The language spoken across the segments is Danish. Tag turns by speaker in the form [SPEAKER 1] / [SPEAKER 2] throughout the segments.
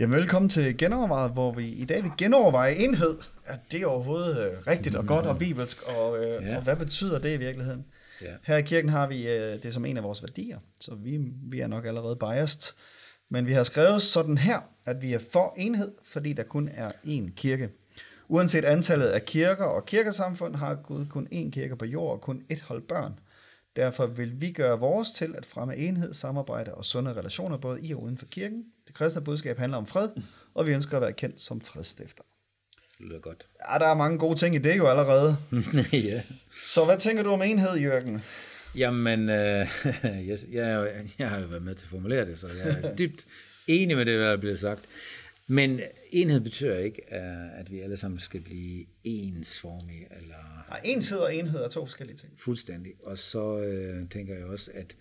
[SPEAKER 1] Jamen, velkommen til Genovervejet, hvor vi i dag vil genoverveje enhed. Er det overhovedet øh, rigtigt og godt og bibelsk, og, øh,
[SPEAKER 2] Ja.
[SPEAKER 1] og hvad betyder det i virkeligheden?
[SPEAKER 2] Ja.
[SPEAKER 1] Her i kirken har vi øh, det som en af vores værdier, så vi, vi er nok allerede biased. Men vi har skrevet sådan her, at vi er for enhed, fordi der kun er én kirke. Uanset antallet af kirker og kirkesamfund, har Gud kun én kirke på jord og kun ét hold børn. Derfor vil vi gøre vores til at fremme enhed, samarbejde og sunde relationer både i og uden for kirken. Det kristne budskab handler om fred, og vi ønsker at være kendt som fredstifter.
[SPEAKER 2] Det lyder godt.
[SPEAKER 1] Ja, der er mange gode ting i det jo allerede.
[SPEAKER 2] ja.
[SPEAKER 1] Så hvad tænker du om enhed, Jørgen?
[SPEAKER 2] Jamen, øh, jeg, jeg, jeg har jo været med til at formulere det, så jeg er dybt enig med det, der er blevet sagt. Men enhed betyder ikke, øh, at vi alle sammen skal blive ensformige, eller
[SPEAKER 1] Nej, enhed og enhed er to forskellige ting.
[SPEAKER 2] fuldstændig. Og så øh, tænker jeg også, at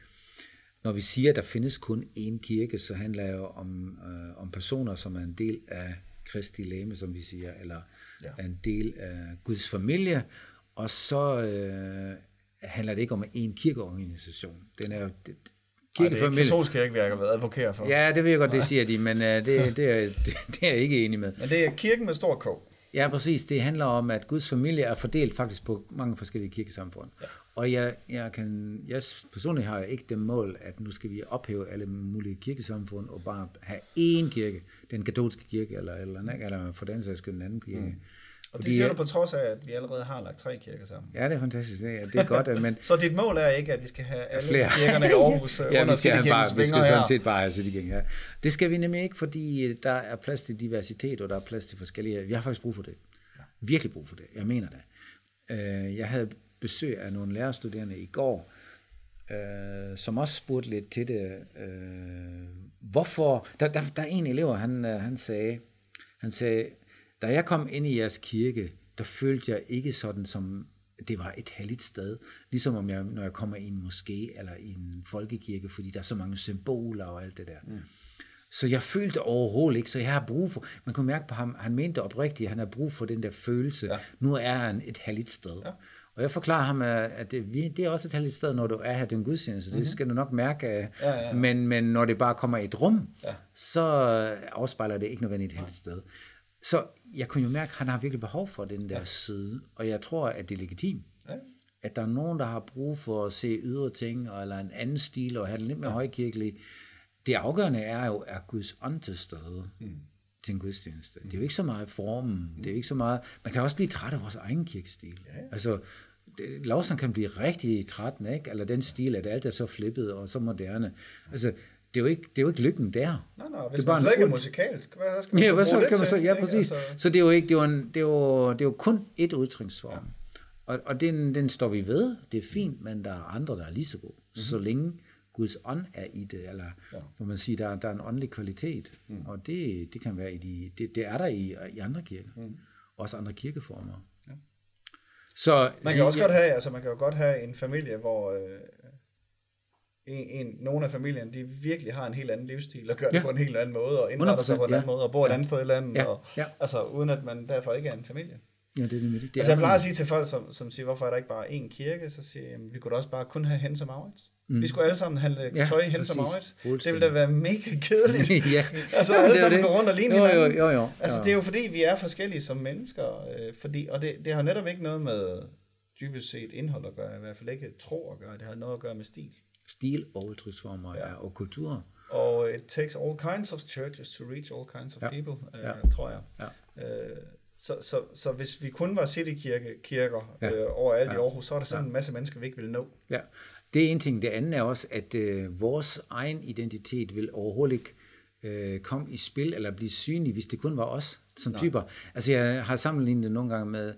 [SPEAKER 2] når vi siger, at der findes kun én kirke, så handler det jo om, øh, om personer, som er en del af Kristi læme, som vi siger, eller
[SPEAKER 1] Ja.
[SPEAKER 2] er en del af Guds familie, og så øh, handler det ikke om en kirkeorganisation. Den er jo det,
[SPEAKER 1] Nej, det er
[SPEAKER 2] kirkefamilie.
[SPEAKER 1] katolsk kirke, vi har advokerer for.
[SPEAKER 2] Ja, det ved jeg godt, det siger de, men uh, det, det, er, det, det er jeg ikke enig med.
[SPEAKER 1] Men det er kirken med stor K.
[SPEAKER 2] Ja, præcis. Det handler om, at Guds familie er fordelt faktisk på mange forskellige kirkesamfund. Ja. Og jeg, jeg, kan, jeg personligt har ikke det mål, at nu skal vi ophæve alle mulige kirkesamfund og bare have én kirke, den katolske kirke, eller, eller, eller, eller for den sags skyld en anden kirke. Mm.
[SPEAKER 1] Og det siger du på trods af, at vi allerede har lagt tre kirker sammen.
[SPEAKER 2] Ja, det er fantastisk. Det er, det er godt, at- men
[SPEAKER 1] Så dit mål er ikke, at vi skal have alle
[SPEAKER 2] flere.
[SPEAKER 1] kirkerne i Aarhus øh,
[SPEAKER 2] ja,
[SPEAKER 1] under
[SPEAKER 2] vi skal, bare, vi skal sådan
[SPEAKER 1] her?
[SPEAKER 2] set bare have City Gang, ja. Det skal vi nemlig ikke, fordi der er plads til diversitet, og der er plads til forskellige. Vi har faktisk brug for det. Virkelig brug for det. Jeg mener det. Øh, Jeg havde besøg af nogle lærerstuderende i går, øh, som også spurgte lidt til det. Øh, hvorfor? Der, der, der er en elev, han, øh, han sagde, han sagde, da jeg kom ind i jeres kirke, der følte jeg ikke sådan som, det var et helligt sted. Ligesom om jeg, når jeg kommer i en moské eller i en folkekirke, fordi der er så mange symboler og alt det der. Mm. Så jeg følte overhovedet ikke, så jeg har brug for, man kunne mærke på ham, han mente oprigtigt, at han har brug for den der følelse.
[SPEAKER 1] Ja.
[SPEAKER 2] Nu er han et helligt sted.
[SPEAKER 1] Ja.
[SPEAKER 2] Og jeg forklarer ham, at det, vi- det er også et helligt sted, når du er her, det er en gudstjeneste. Mm-hmm. Det skal du nok mærke.
[SPEAKER 1] Ja, ja, ja.
[SPEAKER 2] Men, men når det bare kommer i et rum,
[SPEAKER 1] Ja.
[SPEAKER 2] så afspejler det ikke nødvendigt et helligt sted. Så jeg kunne jo mærke, at han har virkelig behov for den der ja. side. Og jeg tror, at det er legitimt.
[SPEAKER 1] Ja.
[SPEAKER 2] At der er nogen, der har brug for at se ydre ting, eller en anden stil, og have det lidt mere ja. højkirkelig. Det afgørende er jo, er Guds ånd til stede mm. til en gudstjeneste. Det er jo ikke så meget formen, mm. det er jo ikke så meget... Man kan også blive træt af vores egen kirkestil. Ja. Altså, lovsang kan blive rigtig træt, ikke? Eller den stil, at alt er så flippet og så moderne. Altså, det er jo ikke, det er jo ikke lykken der.
[SPEAKER 1] Nej, nej, hvis
[SPEAKER 2] Det er bare
[SPEAKER 1] man slet ikke er musikalsk, hvad så skal man
[SPEAKER 2] Ja,
[SPEAKER 1] så
[SPEAKER 2] hvad så
[SPEAKER 1] det
[SPEAKER 2] kan man så, ja, præcis.
[SPEAKER 1] Altså,
[SPEAKER 2] Så det er jo ikke, det er jo, en, det er jo, det er jo kun et udtryksform. Ja. Og, og den, den står vi ved, det er fint, men der er andre, der er lige så gode. Mm-hmm. Så længe Guds ånd er i det, eller
[SPEAKER 1] Ja.
[SPEAKER 2] ja. må man sige, der, der er en åndelig kvalitet. Mm. Og det, det kan være i de, det, det er der i, i andre kirker. Mm. Også andre kirkeformer. Ja. Så,
[SPEAKER 1] Man kan også godt have, altså man kan jo godt have en familie, hvor øh, en, en, nogle af familien, de virkelig har en helt anden livsstil, og gør det
[SPEAKER 2] Ja.
[SPEAKER 1] på en helt anden måde, og indretter sig på en
[SPEAKER 2] 100%,
[SPEAKER 1] anden måde, og bor et
[SPEAKER 2] ja.
[SPEAKER 1] andet sted i landet,
[SPEAKER 2] Ja,
[SPEAKER 1] og,
[SPEAKER 2] ja.
[SPEAKER 1] altså uden at man derfor ikke er en familie.
[SPEAKER 2] Ja, det er det. det
[SPEAKER 1] Altså
[SPEAKER 2] er
[SPEAKER 1] jeg plejer at sige til folk, som, som siger, hvorfor er der ikke bare én kirke, så siger jeg, vi kunne da også bare kun have Hense Maurits. Mm. Vi skulle alle sammen handle
[SPEAKER 2] Ja,
[SPEAKER 1] tøj Hense
[SPEAKER 2] præcis.
[SPEAKER 1] Maurits. Det ville da være mega kedeligt.
[SPEAKER 2] ja.
[SPEAKER 1] Altså alle
[SPEAKER 2] det
[SPEAKER 1] sammen
[SPEAKER 2] det.
[SPEAKER 1] gå rundt og ligne
[SPEAKER 2] jo,
[SPEAKER 1] hinanden.
[SPEAKER 2] jo, jo, jo.
[SPEAKER 1] Altså
[SPEAKER 2] jo.
[SPEAKER 1] det er jo fordi, vi er forskellige som mennesker, øh, fordi, og det, det har netop ikke noget med dybest set indhold at gøre, i hvert fald ikke tro at gøre, det har noget at gøre med stil.
[SPEAKER 2] Stil udtryksformer
[SPEAKER 1] Ja.
[SPEAKER 2] ja. og kultur.
[SPEAKER 1] Og it takes all kinds of churches to reach all kinds of
[SPEAKER 2] Ja.
[SPEAKER 1] people, øh,
[SPEAKER 2] Ja.
[SPEAKER 1] tror jeg.
[SPEAKER 2] Ja.
[SPEAKER 1] Øh, så, så, så hvis vi kun var citykirker kirker,
[SPEAKER 2] Ja.
[SPEAKER 1] øh, overalt i
[SPEAKER 2] Ja.
[SPEAKER 1] Aarhus, så er der sådan en masse mennesker, vi ikke ville nå.
[SPEAKER 2] Ja, det er en ting. Det andet er også, at øh, vores egen identitet vil overhovedet ikke øh, komme i spil eller blive synlig, hvis det kun var os som
[SPEAKER 1] Nej.
[SPEAKER 2] typer. Altså jeg har sammenlignet det nogle gange med, øh,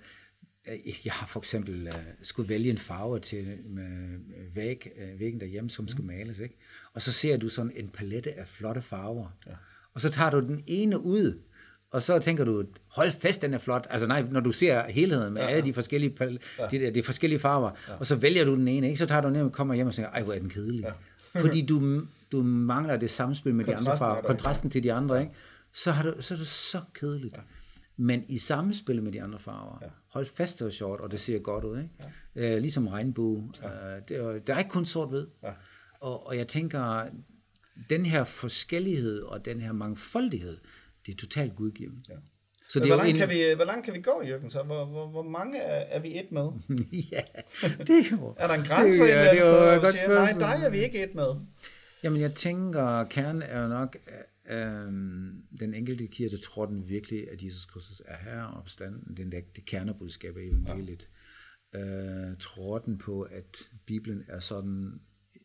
[SPEAKER 2] jeg har for eksempel øh, skulle vælge en farve til med væg, øh, væggen derhjemme, som skulle males, ikke? Og så ser du sådan en palette af flotte farver.
[SPEAKER 1] Ja.
[SPEAKER 2] Og så tager du den ene ud, Og så tænker du, hold fest, den er flot. Altså nej, når du ser helheden med ja, alle de forskellige, pal- ja. de, de forskellige farver, ja. og så vælger du den ene, ikke? så tager du ned og kommer hjem og siger, ej, hvor er den kedelig. Ja. Fordi du, du mangler det samspil med de andre farver, kontrasten til de andre, ikke? Så, har du, så er det så kedeligt. Ja. Men i samspil med de andre farver, ja. Hold fast, det er sjovt, og det ser godt ud. Ikke? Ja. Øh, ligesom regnbue. Ja. Øh, det er, der er ikke kun sort-hvid. Ja. Og, og jeg tænker, den her forskellighed og den her mangfoldighed, det er totalt gudgivet. Ja.
[SPEAKER 1] Så det hvor, langt en... kan vi, hvor langt kan vi gå, Jørgen? Så hvor, hvor, hvor mange er, er vi et med?
[SPEAKER 2] ja, det er jo...
[SPEAKER 1] er der en grænse det, ja, det er jo, siger, nej, dig er vi ikke et med?
[SPEAKER 2] Jamen, jeg tænker, kernen er jo nok, Øhm, den enkelte kirke tror den virkelig, at Jesus Kristus er her og opstanden. Den der, det kernebudskab af evangeliet. Ja. Øh, tror den på, at Bibelen er sådan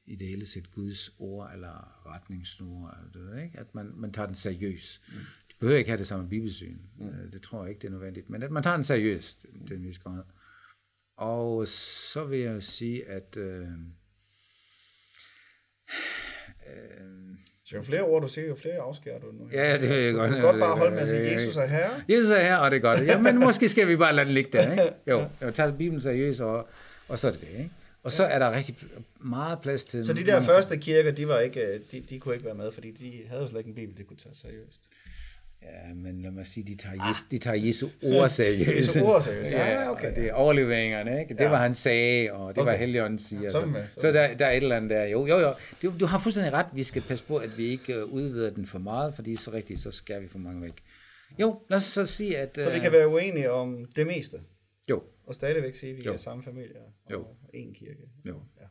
[SPEAKER 2] i det hele set Guds ord eller retningssnore, det, ikke? at man, man tager den seriøst. Mm. De behøver ikke have det samme bibelsyn. Mm. Øh, det tror jeg ikke, det er nødvendigt. Men at man tager den seriøst, mm. den vis grad. Og så vil jeg sige, at øh,
[SPEAKER 1] øh, så jo flere ord du siger, jo flere afskærer du nu.
[SPEAKER 2] Ja, det jeg
[SPEAKER 1] du
[SPEAKER 2] godt.
[SPEAKER 1] Du kan godt bare holde med at sige, Jesus er her.
[SPEAKER 2] Jesus er her, og det er godt. Ja, men måske skal vi bare lade den ligge der, ikke? Jo, jeg tager Bibelen seriøst, og, og så er det det, ikke? Og så er der rigtig meget plads til...
[SPEAKER 1] Så de der første kirker, de, var ikke, de, de kunne ikke være med, fordi de havde jo slet ikke en bibel, de kunne tage seriøst.
[SPEAKER 2] Ja, men lad mig sige, de tager, Jesu, de tager Jesu ord seriøst.
[SPEAKER 1] Jesu ord seriøst,
[SPEAKER 2] ja, okay. Og det er overleveringerne, ikke? Det ja. var han sagde, og det okay. var Helligånden siger. Så, så, så der, der er et eller andet der. Jo, jo, jo. Du, du har fuldstændig ret. Vi skal passe på, at vi ikke øh, udvider den for meget, fordi så rigtigt, så skal vi for mange væk. Jo, lad os så sige, at...
[SPEAKER 1] Så vi kan øh, være uenige om det meste?
[SPEAKER 2] Jo.
[SPEAKER 1] Og stadigvæk sige, at vi jo. er samme familie og jo. en kirke?
[SPEAKER 2] Jo. Ja.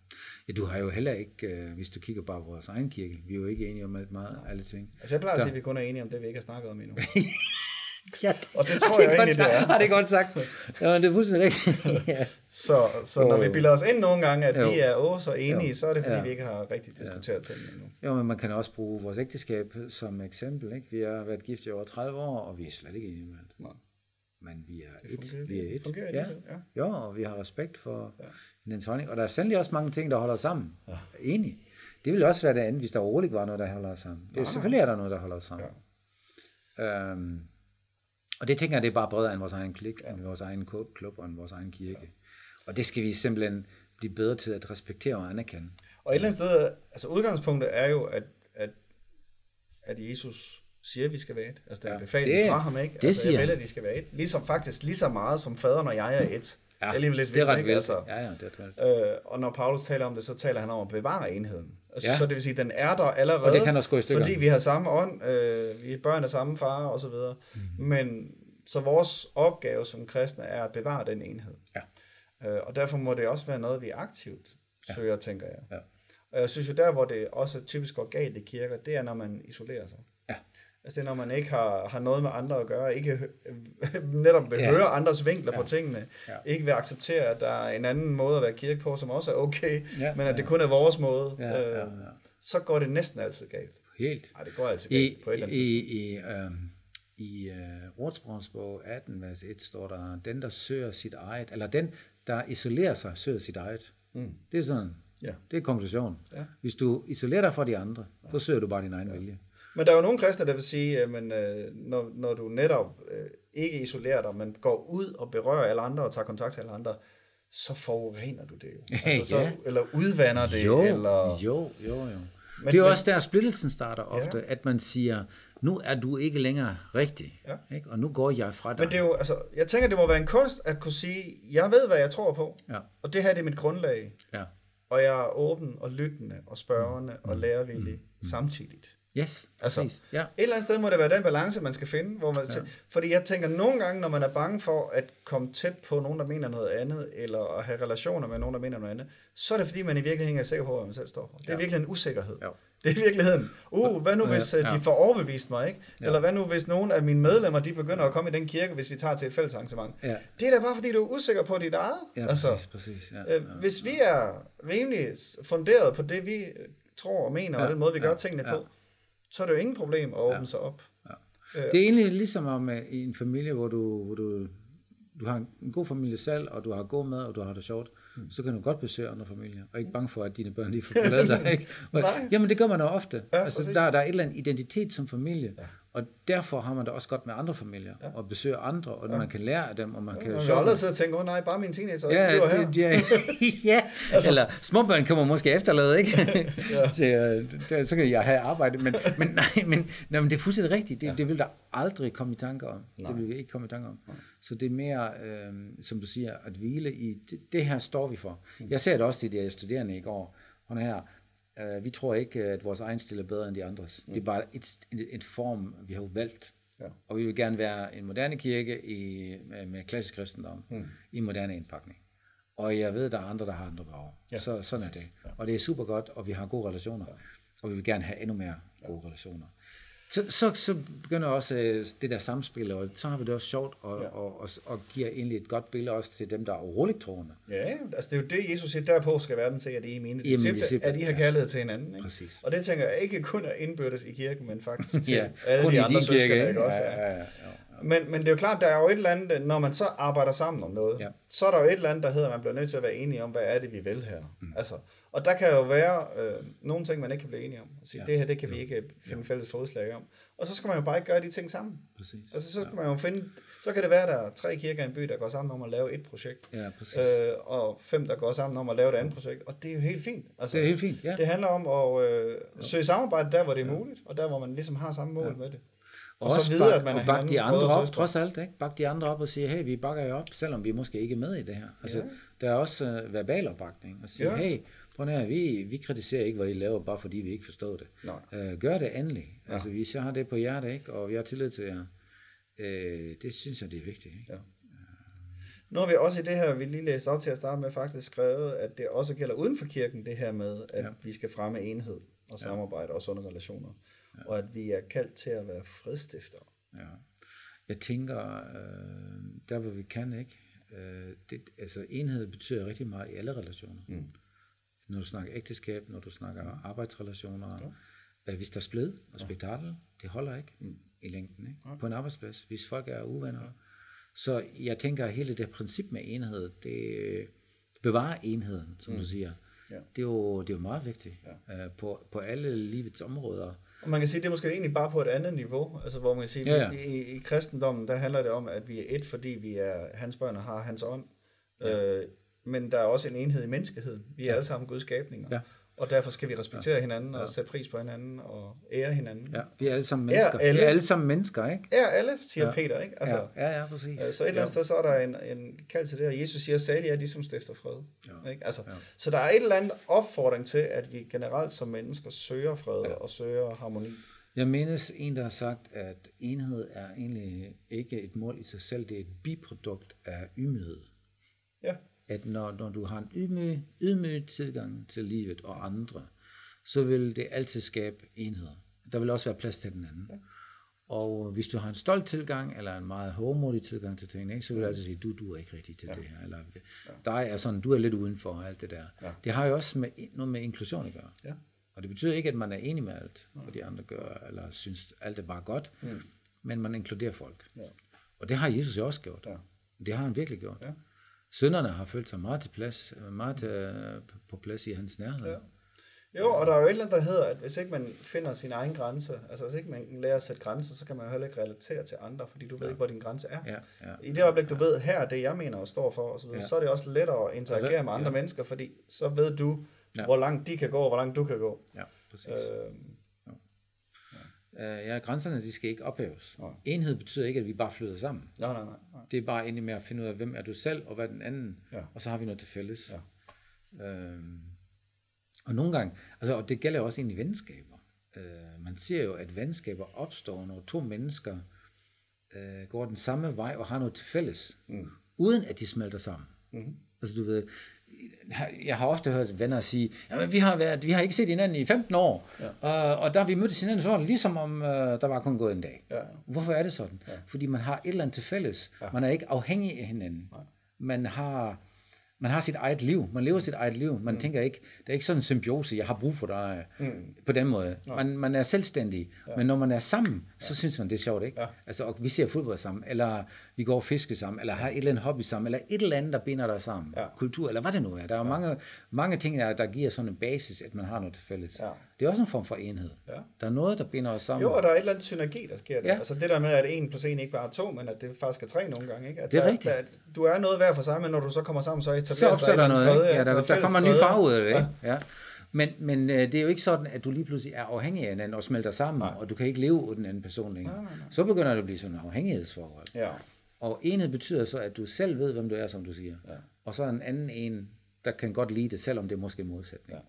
[SPEAKER 2] Ja, du har jo heller ikke, øh, hvis du kigger bare på vores egen kirke, vi er jo ikke enige om alt meget, alle ting.
[SPEAKER 1] Altså jeg plejer at sige, at vi kun er enige om det, vi ikke har snakket om endnu.
[SPEAKER 2] ja,
[SPEAKER 1] og det tror det jeg egentlig, det er.
[SPEAKER 2] Har det godt sagt. Ja, det er fuldstændig rigtigt. ja.
[SPEAKER 1] Så, så når vi bilder os ind nogle gange, at jo. vi er også så enige, jo. så er det, fordi ja. vi ikke har rigtig diskuteret ja. tingene endnu.
[SPEAKER 2] Jo, men man kan også bruge vores ægteskab som eksempel. Ikke? Vi har været gift i over 30 år, og vi er slet ikke enige med det. Nej men vi er et. Fungerer, vi er et.
[SPEAKER 1] Fungerer
[SPEAKER 2] ja.
[SPEAKER 1] Ja.
[SPEAKER 2] Jo, og vi har respekt for ja. hinandens holdning. Og der er sandelig også mange ting, der holder os sammen. Ja. Enig. Det ville også være det andet, hvis der overhovedet ikke var noget, der holder os sammen. Det, er, selvfølgelig er der noget, der holder os sammen. Ja. Øhm, og det tænker jeg, det er bare bredere end vores egen klik, ja. end vores egen klub og end vores egen kirke. Ja. Og det skal vi simpelthen blive bedre til at respektere og anerkende.
[SPEAKER 1] Og et eller andet sted, altså udgangspunktet er jo, at, at, at Jesus siger, at vi skal være et. Altså, er ja, befaling fra ham, ikke?
[SPEAKER 2] Det altså,
[SPEAKER 1] siger
[SPEAKER 2] jeg
[SPEAKER 1] vil, at de skal være et. Ligesom faktisk lige så meget som faderen og jeg er et. Ja, det er alligevel lidt
[SPEAKER 2] det er ret
[SPEAKER 1] vildt,
[SPEAKER 2] altså,
[SPEAKER 1] ja,
[SPEAKER 2] ja, det er
[SPEAKER 1] ret. Øh, og når Paulus taler om det, så taler han om at bevare enheden. Altså, ja. Så det vil sige, at den er der allerede,
[SPEAKER 2] og det kan også gå i stykker.
[SPEAKER 1] fordi vi har samme ånd, øh, vi er børn af samme far og så videre. Mm. Men så vores opgave som kristne er at bevare den enhed.
[SPEAKER 2] Ja.
[SPEAKER 1] Øh, og derfor må det også være noget, vi aktivt søger, ja. tænker jeg.
[SPEAKER 2] Ja.
[SPEAKER 1] Og jeg synes jo, der hvor det også typisk går galt i kirker, det er, når man isolerer sig. Altså det er, når man ikke har, har noget med andre at gøre, ikke netop vil ja. høre andres vinkler ja. på tingene, ja. ikke vil acceptere, at der er en anden måde at være kirke på, som også er okay, ja. men at det kun er vores måde, ja, ja, ja. Øh, så går det næsten altid galt.
[SPEAKER 2] Helt.
[SPEAKER 1] Nej, det går altid galt I, på et eller andet
[SPEAKER 2] i, i, øh, I uh, Ordsprogsbog 18, vers 1 står der, den der søger sit eget, eller den der isolerer sig, søger sit eget. Mm. Det er sådan, ja. det er konklusion. Ja. Hvis du isolerer dig fra de andre, ja. så søger du bare din egen ja. vilje.
[SPEAKER 1] Men der er jo nogle kristne, der vil sige, at men, øh, når, når du netop øh, ikke isolerer dig, men går ud og berører alle andre og tager kontakt til alle andre, så forurener du det jo. Altså, så, eller udvander det.
[SPEAKER 2] Jo,
[SPEAKER 1] eller...
[SPEAKER 2] jo, jo, jo. Men, det er men, også der, splittelsen starter ofte, ja. at man siger, nu er du ikke længere rigtig, ja. ikke? og nu går jeg fra dig.
[SPEAKER 1] Men det er jo, altså, jeg tænker, det må være en kunst at kunne sige, jeg ved, hvad jeg tror på,
[SPEAKER 2] ja.
[SPEAKER 1] og det her det er mit grundlag,
[SPEAKER 2] ja.
[SPEAKER 1] og jeg er åben og lyttende og spørgende mm. og lærervillig mm. mm. samtidigt.
[SPEAKER 2] Yes,
[SPEAKER 1] altså,
[SPEAKER 2] præcis. Ja. Et
[SPEAKER 1] eller andet sted må det være den balance, man skal finde. Hvor man ja. fordi jeg tænker, nogle gange, når man er bange for at komme tæt på nogen, der mener noget andet, eller at have relationer med nogen, der mener noget andet, så er det fordi, man i virkeligheden er sikker på, hvad man selv står for. Det er ja. virkelig en usikkerhed. Ja. Det er i virkeligheden, uh, hvad nu hvis ja, øh, ja. de får overbevist mig, ikke? Ja. Eller hvad nu hvis nogen af mine medlemmer, de begynder at komme i den kirke, hvis vi tager til et fælles arrangement.
[SPEAKER 2] Ja.
[SPEAKER 1] Det er da bare fordi, du er usikker på dit eget.
[SPEAKER 2] Ja, altså, præcis, præcis. Ja,
[SPEAKER 1] øh, ja. Hvis vi er rimelig funderet på det, vi tror og mener, ja, og den måde, vi gør ja, tingene ja. på, så er det jo ingen problem at åbne ja. sig op. Ja.
[SPEAKER 2] Øh, det er egentlig ligesom om uh, i en familie, hvor du, hvor du, du har en god familie selv, og du har god mad, og du har det sjovt, mm. så kan du godt besøge andre familier, og ikke bange for, at dine børn lige får dig. Ikke? Og, jamen det gør man jo ofte. Ja, altså, der, der er et eller andet identitet som familie, ja. Og derfor har man det også godt med andre familier, ja. og besøger andre, og ja. man kan lære af dem, og man kan
[SPEAKER 1] Man
[SPEAKER 2] jo
[SPEAKER 1] kan aldrig sidde og tænke, åh oh, nej, bare min teenager,
[SPEAKER 2] Ja,
[SPEAKER 1] ja, her.
[SPEAKER 2] det, ja, ja. altså. eller småbørn kan man måske efterlade, ikke? ja. så, øh, det, så kan jeg have arbejde, men, men, nej, men, nej, men det er fuldstændig rigtigt, det, ja. det vil der aldrig komme i tanke om. Nej. Det vil vi ikke komme i tanke om. Nej. Så det er mere, øh, som du siger, at hvile i, det, det her står vi for. Mm. Jeg ser det også til de studerende i går, hun her, Uh, vi tror ikke, at vores egen stil er bedre end de andres. Mm. Det er bare et, et, et form, vi har valgt. Ja. Og vi vil gerne være en moderne kirke i, med, med klassisk kristendom mm. i moderne indpakning. Og jeg ved, at der er andre, der har andre behov. Ja, så, sådan er det. Ja. Og det er super godt, og vi har gode relationer. Ja. Og vi vil gerne have endnu mere gode ja. relationer så, så, så begynder også øh, det der samspil, og så har vi det også sjovt, og, ja. og, og, og giver egentlig et godt billede også til dem, der er overhovedet troende.
[SPEAKER 1] Ja, altså det er jo det, Jesus siger, derpå skal verden se, at I er mine disciple, at I har kærlighed til hinanden. Ikke?
[SPEAKER 2] Præcis.
[SPEAKER 1] Og det tænker jeg ikke kun er indbyrdes i kirken, men faktisk til ja, alle de andre søskende, ikke også? Ja, ja, ja, ja. Men, men det er jo klart, der er jo et eller andet, når man så arbejder sammen om noget, ja. så er der jo et eller andet, der hedder, at man bliver nødt til at være enige om, hvad er det, vi vil her. Mm. Altså, og der kan jo være øh, nogle ting, man ikke kan blive enige om. Og sige, ja. det her, det kan vi ikke finde ja. fælles fodslag om. Og så skal man jo bare ikke gøre de ting sammen.
[SPEAKER 2] Præcis.
[SPEAKER 1] Altså, så skal ja. man jo finde, så kan det være, at der er tre kirker i en by, der går sammen om at lave et projekt.
[SPEAKER 2] Ja, præcis.
[SPEAKER 1] Øh, og fem, der går sammen om at lave et andet projekt. Og det er jo helt fint.
[SPEAKER 2] Altså, det er helt fint, ja.
[SPEAKER 1] Det handler om at øh, søge samarbejde der, hvor det er ja. muligt, og der, hvor man ligesom har samme mål ja. med det.
[SPEAKER 2] Og, og så videre, bak, at man og bakke de andre op, trods alt, ikke? Bak de andre op og sige, hey, vi bakker jo op, selvom vi måske ikke er med i det her. Altså, ja. der er også uh, verbal opbakning, og sige, ja. hey, prøv her, vi, vi kritiserer ikke, hvad I laver, bare fordi vi ikke forstår det. Nej. Uh, gør det endelig. Ja. Altså, hvis jeg har det på hjertet, ikke? og vi har tillid til jer, uh, det synes jeg, det er vigtigt. Ikke? Ja.
[SPEAKER 1] Nu har vi også i det her, vi lige læste op til at starte med, faktisk skrevet, at det også gælder uden for kirken, det her med, at ja. vi skal fremme enhed og samarbejde ja. og sunde relationer ja. og at vi er kaldt til at være fredstiftere.
[SPEAKER 2] Ja. Jeg tænker, øh, der hvor vi kan, ikke? Øh, det, altså enhed betyder rigtig meget i alle relationer. Mm. Når du snakker ægteskab, når du snakker mm. arbejdsrelationer, ja. øh, hvis der er splid og spektakel, det holder ikke mm. i længden. Ikke? Ja. På en arbejdsplads, hvis folk er uvenner. Ja. Så jeg tænker, at hele det princip med enhed, det bevarer enheden, som mm. du siger. Ja. Det, er jo, det er jo meget vigtigt ja. øh, på, på alle livets områder.
[SPEAKER 1] Og man kan sige, det er måske egentlig bare på et andet niveau, altså hvor man kan sige, ja, ja. I, i kristendommen, der handler det om, at vi er et, fordi vi er hans børn og har hans ånd. Ja. Øh, men der er også en enhed i menneskeheden. Vi er ja. alle sammen Guds skabninger. Ja. Og derfor skal vi respektere ja. hinanden og ja. sætte pris på hinanden og ære hinanden.
[SPEAKER 2] Ja, vi er alle sammen mennesker. alle. Vi er alle sammen mennesker, ikke?
[SPEAKER 1] Ja, alle, siger ja. Peter, ikke?
[SPEAKER 2] Altså, ja, ja, ja, præcis.
[SPEAKER 1] Så et eller andet sted, så er der en, en kald til det, og Jesus siger, salig er de, som stifter fred. Ja. Ikke? Altså, ja. Så der er et eller andet opfordring til, at vi generelt som mennesker søger fred ja. og søger harmoni.
[SPEAKER 2] Jeg mindes en, der har sagt, at enhed er egentlig ikke et mål i sig selv, det er et biprodukt af ydmyghed.
[SPEAKER 1] Ja.
[SPEAKER 2] At når, når du har en ydmyg, ydmyg tilgang til livet og andre, så vil det altid skabe enhed. Der vil også være plads til den anden. Ja. Og hvis du har en stolt tilgang, eller en meget hårdmodig tilgang til tingene, så vil du altid sige, du, du er ikke rigtig til ja. det her. Eller, dig er sådan, du er lidt udenfor alt det der. Ja. Det har jo også med, noget med inklusion at gøre. Ja. Og det betyder ikke, at man er enig med alt, hvad de andre gør, eller synes, alt er bare godt, mm. men man inkluderer folk. Ja. Og det har Jesus jo også gjort. Ja. Det har han virkelig gjort. Ja. Sønderne har følt sig meget, til plads, meget til, på plads i hans nærhed. Ja.
[SPEAKER 1] Jo, og der er jo et eller andet, der hedder, at hvis ikke man finder sin egen grænse, altså hvis ikke man lærer at sætte grænser, så kan man jo heller ikke relatere til andre, fordi du ved ja. ikke, hvor din grænse er. Ja, ja, I det øjeblik, du ja. ved, her er det, jeg mener og står for, og så, videre, ja. så er det også lettere at interagere med andre ja. mennesker, fordi så ved du, ja. hvor langt de kan gå, og hvor langt du kan gå.
[SPEAKER 2] Ja, præcis. Øh, ja. ja, grænserne de skal ikke ophæves. Nej. Enhed betyder ikke, at vi bare flyder sammen.
[SPEAKER 1] Nej, nej, nej,
[SPEAKER 2] nej. Det er bare egentlig med at finde ud af, hvem er du selv, og hvad er den anden, ja. og så har vi noget til fælles. Ja. Øhm, og nogle gange, altså, og det gælder også egentlig venskaber. Øh, man ser jo, at venskaber opstår, når to mennesker øh, går den samme vej og har noget til fælles, mm. uden at de smelter sammen. Mm. Altså du ved, jeg har ofte hørt venner sige, jamen vi har, været, vi har ikke set hinanden i 15 år, ja. og, og der vi mødtes hinanden, så var det ligesom om, uh, der var kun gået en dag. Ja. Hvorfor er det sådan? Ja. Fordi man har et eller andet til fælles. Ja. Man er ikke afhængig af hinanden. Ja. Man har man har sit eget liv, man lever sit eget liv, man mm. tænker ikke, det er ikke sådan en symbiose, jeg har brug for dig mm. på den måde. Man, man er selvstændig, ja. men når man er sammen, så ja. synes man, det er sjovt, ikke? Ja. Altså, og vi ser fodbold sammen, eller vi går og fiske sammen, eller har et eller andet hobby sammen, eller et eller andet, der binder dig sammen. Ja. Kultur, eller hvad det nu er. Der er ja. mange, mange ting, der, der giver sådan en basis, at man har noget fælles. Ja. Det er også en form for enhed.
[SPEAKER 1] Ja.
[SPEAKER 2] Der er noget, der binder os sammen.
[SPEAKER 1] Jo, og der er et eller andet synergi, der sker der.
[SPEAKER 2] Ja.
[SPEAKER 1] Altså det der med, at 1 plus 1 ikke bare er 2, men at det faktisk er 3 nogle gange. Ikke? At
[SPEAKER 2] Det er
[SPEAKER 1] der,
[SPEAKER 2] rigtigt.
[SPEAKER 1] Der, du er noget hver for sig, men når du så kommer sammen, så etableres
[SPEAKER 2] så
[SPEAKER 1] der,
[SPEAKER 2] der noget, ikke? Ja, der, der
[SPEAKER 1] fælles
[SPEAKER 2] kommer en ny
[SPEAKER 1] tredje.
[SPEAKER 2] farve ud af det,
[SPEAKER 1] Ja.
[SPEAKER 2] ikke? Ja. Men, men øh, det er jo ikke sådan, at du lige pludselig er afhængig af hinanden og smelter sammen, nej. og du kan ikke leve uden den anden person længere.
[SPEAKER 1] Nej, nej, nej.
[SPEAKER 2] Så begynder det at blive sådan en afhængighedsforhold.
[SPEAKER 1] Ja.
[SPEAKER 2] Og enhed betyder så, at du selv ved, hvem du er, som du siger.
[SPEAKER 1] Ja.
[SPEAKER 2] Og så en anden en, der kan godt lide det, selvom det er måske en modsætning.
[SPEAKER 1] Ja.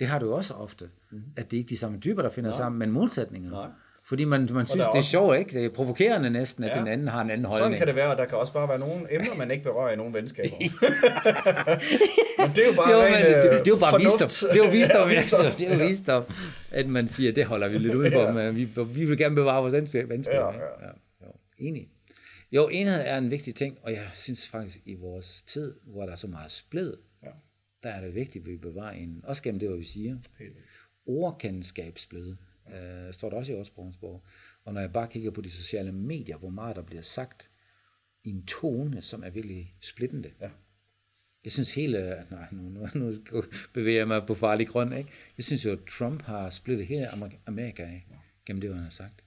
[SPEAKER 2] Ja. Det har du jo også ofte, mm. at det ikke er de samme typer, der finder
[SPEAKER 1] Nej.
[SPEAKER 2] sammen, men modsætninger.
[SPEAKER 1] Nej.
[SPEAKER 2] Fordi man, man synes, det er
[SPEAKER 1] også-
[SPEAKER 2] sjovt, ikke? Det er provokerende næsten, at
[SPEAKER 1] Ja.
[SPEAKER 2] ja. den anden har en anden
[SPEAKER 1] Sådan
[SPEAKER 2] holdning.
[SPEAKER 1] kan det være, og der kan også bare være nogle emner, man ikke berører i nogle venskaber. men det er jo bare
[SPEAKER 2] jo, men det, det, er jo bare
[SPEAKER 1] fornuft.
[SPEAKER 2] visdom. Det er jo visdom,
[SPEAKER 1] Ja,
[SPEAKER 2] visdom. Det er jo visdom, at man siger, det holder vi lidt ud for,
[SPEAKER 1] Ja.
[SPEAKER 2] men vi, vi vil gerne bevare vores venskab. venskab
[SPEAKER 1] Ja,
[SPEAKER 2] ikke?
[SPEAKER 1] ja.
[SPEAKER 2] Ja, jo, enig. Jo, enhed er en vigtig ting, og jeg synes faktisk, i vores tid, hvor der er så meget splid,
[SPEAKER 1] Ja.
[SPEAKER 2] Der er det vigtigt, at vi bevarer en, også gennem det, hvad vi siger.
[SPEAKER 1] Helt vildt.
[SPEAKER 2] Ordkendskabsblød, øh, står der også i Årsprogens bog. Og når jeg bare kigger på de sociale medier, hvor meget der bliver sagt i en tone, som er virkelig splittende.
[SPEAKER 1] Ja.
[SPEAKER 2] Jeg synes hele, nej, nu, nu, nu bevæger jeg mig på farlig grund, ikke? Jeg synes jo, at Trump har splittet hele Amer- Amerika af, gennem det, hvad han har sagt.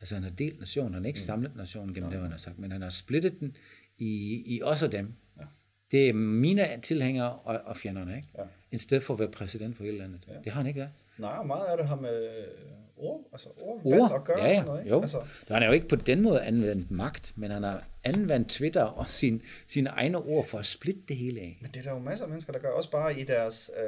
[SPEAKER 2] Altså han har delt nationen, han har ikke samlet nationen gennem det, hvad han har sagt, men han har splittet den i, i os og dem.
[SPEAKER 1] Ja.
[SPEAKER 2] Det er mine tilhængere og, og fjenderne, ikke?
[SPEAKER 1] Ja.
[SPEAKER 2] I stedet for at være præsident for hele landet.
[SPEAKER 1] Ja.
[SPEAKER 2] Det har han ikke været.
[SPEAKER 1] Nej, meget af det har med ord, altså ord,
[SPEAKER 2] Ord,
[SPEAKER 1] at gøre
[SPEAKER 2] ja,
[SPEAKER 1] sådan noget. Ikke?
[SPEAKER 2] jo.
[SPEAKER 1] Altså,
[SPEAKER 2] Så han har jo ikke på den måde anvendt magt, men han har anvendt Twitter og sin, sine egne ord for at splitte det hele af.
[SPEAKER 1] men det er der jo masser af mennesker, der gør også bare i deres øh,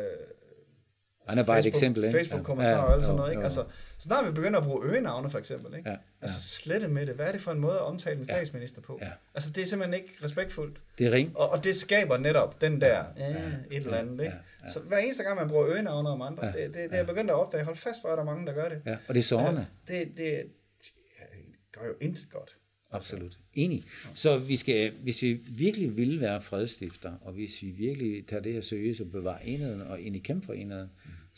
[SPEAKER 2] Han er bare et
[SPEAKER 1] Facebook,
[SPEAKER 2] eksempel, ikke?
[SPEAKER 1] Facebook-kommentarer
[SPEAKER 2] Ja,
[SPEAKER 1] og alt sådan noget. Ikke?
[SPEAKER 2] jo.
[SPEAKER 1] Altså, så snart vi begynder at bruge øgenavne, for eksempel. Ikke?
[SPEAKER 2] Ja,
[SPEAKER 1] Altså slette med det. Hvad er det for en måde at omtale en statsminister på?
[SPEAKER 2] Ja.
[SPEAKER 1] Altså det er simpelthen ikke respektfuldt.
[SPEAKER 2] Det er ring.
[SPEAKER 1] Og, og det skaber netop den der, ja,
[SPEAKER 2] Ja,
[SPEAKER 1] et eller andet. Ikke?
[SPEAKER 2] ja, ja.
[SPEAKER 1] Så hver eneste gang, man bruger øgenavne om andre,
[SPEAKER 2] Ja,
[SPEAKER 1] det, det, det er jeg begyndt at opdage. Hold fast for, at der er mange, der gør det.
[SPEAKER 2] Ja, og det er sårende.
[SPEAKER 1] Ja, det, det, det gør jo intet godt.
[SPEAKER 2] Absolut. Enig. Så vi skal, hvis vi virkelig vil være fredstifter, og hvis vi virkelig tager det her seriøst og bevarer enheden og egentlig kæmpe for enheden,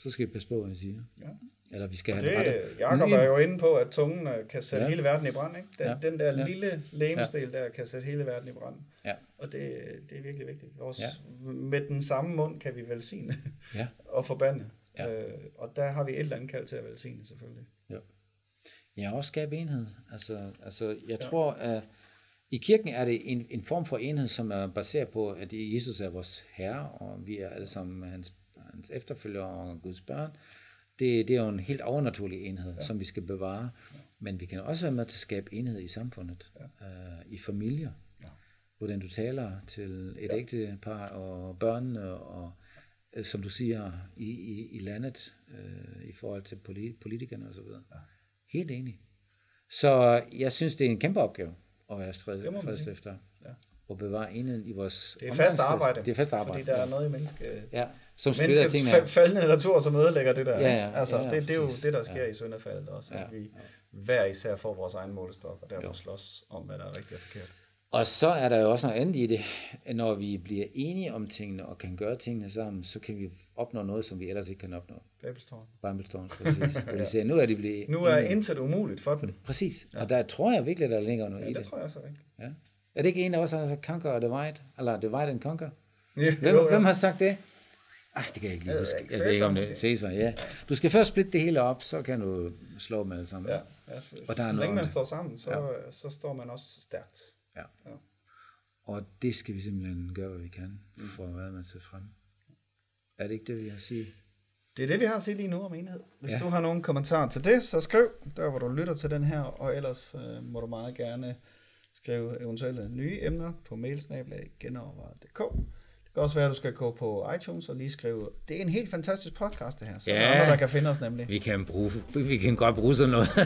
[SPEAKER 2] så skal vi passe på, hvad vi siger.
[SPEAKER 1] Ja.
[SPEAKER 2] Eller vi skal
[SPEAKER 1] Og
[SPEAKER 2] have
[SPEAKER 1] det,
[SPEAKER 2] rette.
[SPEAKER 1] Jacob er jo inde på, at tungen øh, kan sætte
[SPEAKER 2] Ja.
[SPEAKER 1] hele verden i brand. Ikke? Den,
[SPEAKER 2] Ja.
[SPEAKER 1] den der
[SPEAKER 2] Ja.
[SPEAKER 1] lille lægemsdel der kan sætte hele verden i brand.
[SPEAKER 2] Ja.
[SPEAKER 1] Og det, det er virkelig vigtigt. Vores,
[SPEAKER 2] Ja.
[SPEAKER 1] Med den samme mund kan vi velsigne
[SPEAKER 2] Ja.
[SPEAKER 1] og forbande.
[SPEAKER 2] Ja.
[SPEAKER 1] Øh, og der har vi et eller andet kald til at velsigne, selvfølgelig.
[SPEAKER 2] Ja, også skabe enhed. Altså, altså jeg ja. tror, at i kirken er det en, en form for enhed, som er baseret på, at Jesus er vores herre, og vi er alle sammen hans, hans efterfølgere og Guds børn. Det, det er jo en helt overnaturlig enhed, ja. som vi skal bevare. Men vi kan også være med til at skabe enhed i samfundet, ja. øh, i familier.
[SPEAKER 1] Ja.
[SPEAKER 2] Hvordan du taler til et ja. ægte par og børnene, og øh, som du siger, i, i, i landet, øh, i forhold til politi- politikerne osv. Ja. Helt enig. Så jeg synes, det er en kæmpe opgave at være fredstifter.
[SPEAKER 1] Ja.
[SPEAKER 2] Og bevare enheden i vores
[SPEAKER 1] Det er fast arbejde.
[SPEAKER 2] Det er fast arbejde.
[SPEAKER 1] Fordi der er noget i menneske,
[SPEAKER 2] ja. Som
[SPEAKER 1] menneskets fa- faldende natur, som ødelægger det der.
[SPEAKER 2] Ja, ja,
[SPEAKER 1] altså,
[SPEAKER 2] ja, ja,
[SPEAKER 1] det, det er jo det, der sker
[SPEAKER 2] Ja.
[SPEAKER 1] i syndefaldet også, at
[SPEAKER 2] Ja,
[SPEAKER 1] vi hver især får vores egen målestok, og derfor
[SPEAKER 2] Jo.
[SPEAKER 1] slås om, hvad der er rigtigt og forkert.
[SPEAKER 2] Og så er der jo også noget andet i det. Når vi bliver enige om tingene og kan gøre tingene sammen, så kan vi opnå noget, som vi ellers ikke kan opnå.
[SPEAKER 1] Babelstårn.
[SPEAKER 2] Bibelstårn, præcis. ja. siger, nu er de blevet
[SPEAKER 1] Nu er
[SPEAKER 2] enige.
[SPEAKER 1] intet umuligt for dem.
[SPEAKER 2] Præcis. Og der tror jeg virkelig, der ligger noget
[SPEAKER 1] Ja,
[SPEAKER 2] i
[SPEAKER 1] det
[SPEAKER 2] det.
[SPEAKER 1] tror jeg så ikke.
[SPEAKER 2] Ja. Er det ikke en, der også har sagt conquer og divide? Eller divide and conquer?
[SPEAKER 1] Ja,
[SPEAKER 2] Hvem,
[SPEAKER 1] jo, jo.
[SPEAKER 2] hvem har sagt det? Ej, det kan jeg ikke lige huske. Jeg ved ikke, om det
[SPEAKER 1] Caesar,
[SPEAKER 2] ja. Du skal først splitte det hele op, så kan du slå dem alle sammen.
[SPEAKER 1] Ja, ja så,
[SPEAKER 2] Og der er
[SPEAKER 1] så længe man står sammen, så, ja. så står man også stærkt.
[SPEAKER 2] Ja.
[SPEAKER 1] Ja.
[SPEAKER 2] Og det skal vi simpelthen gøre, hvad vi kan, for at være med til frem. Er det ikke det, vi har at sige?
[SPEAKER 1] Det er det, vi har at sige lige nu om enhed. Hvis
[SPEAKER 2] ja.
[SPEAKER 1] du har nogle kommentarer til det, så skriv der, hvor du lytter til den her, og ellers øh, må du meget gerne skrive eventuelle nye emner på mailsnablag.genovervejet.dk. Det kan også være, at du skal gå på iTunes og lige skrive, det er en helt fantastisk podcast det her, så ja. der er andre, der kan finde os nemlig.
[SPEAKER 2] Vi kan, bruge, vi kan godt bruge sådan noget.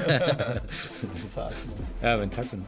[SPEAKER 1] Tak.
[SPEAKER 2] ja, men tak for nu.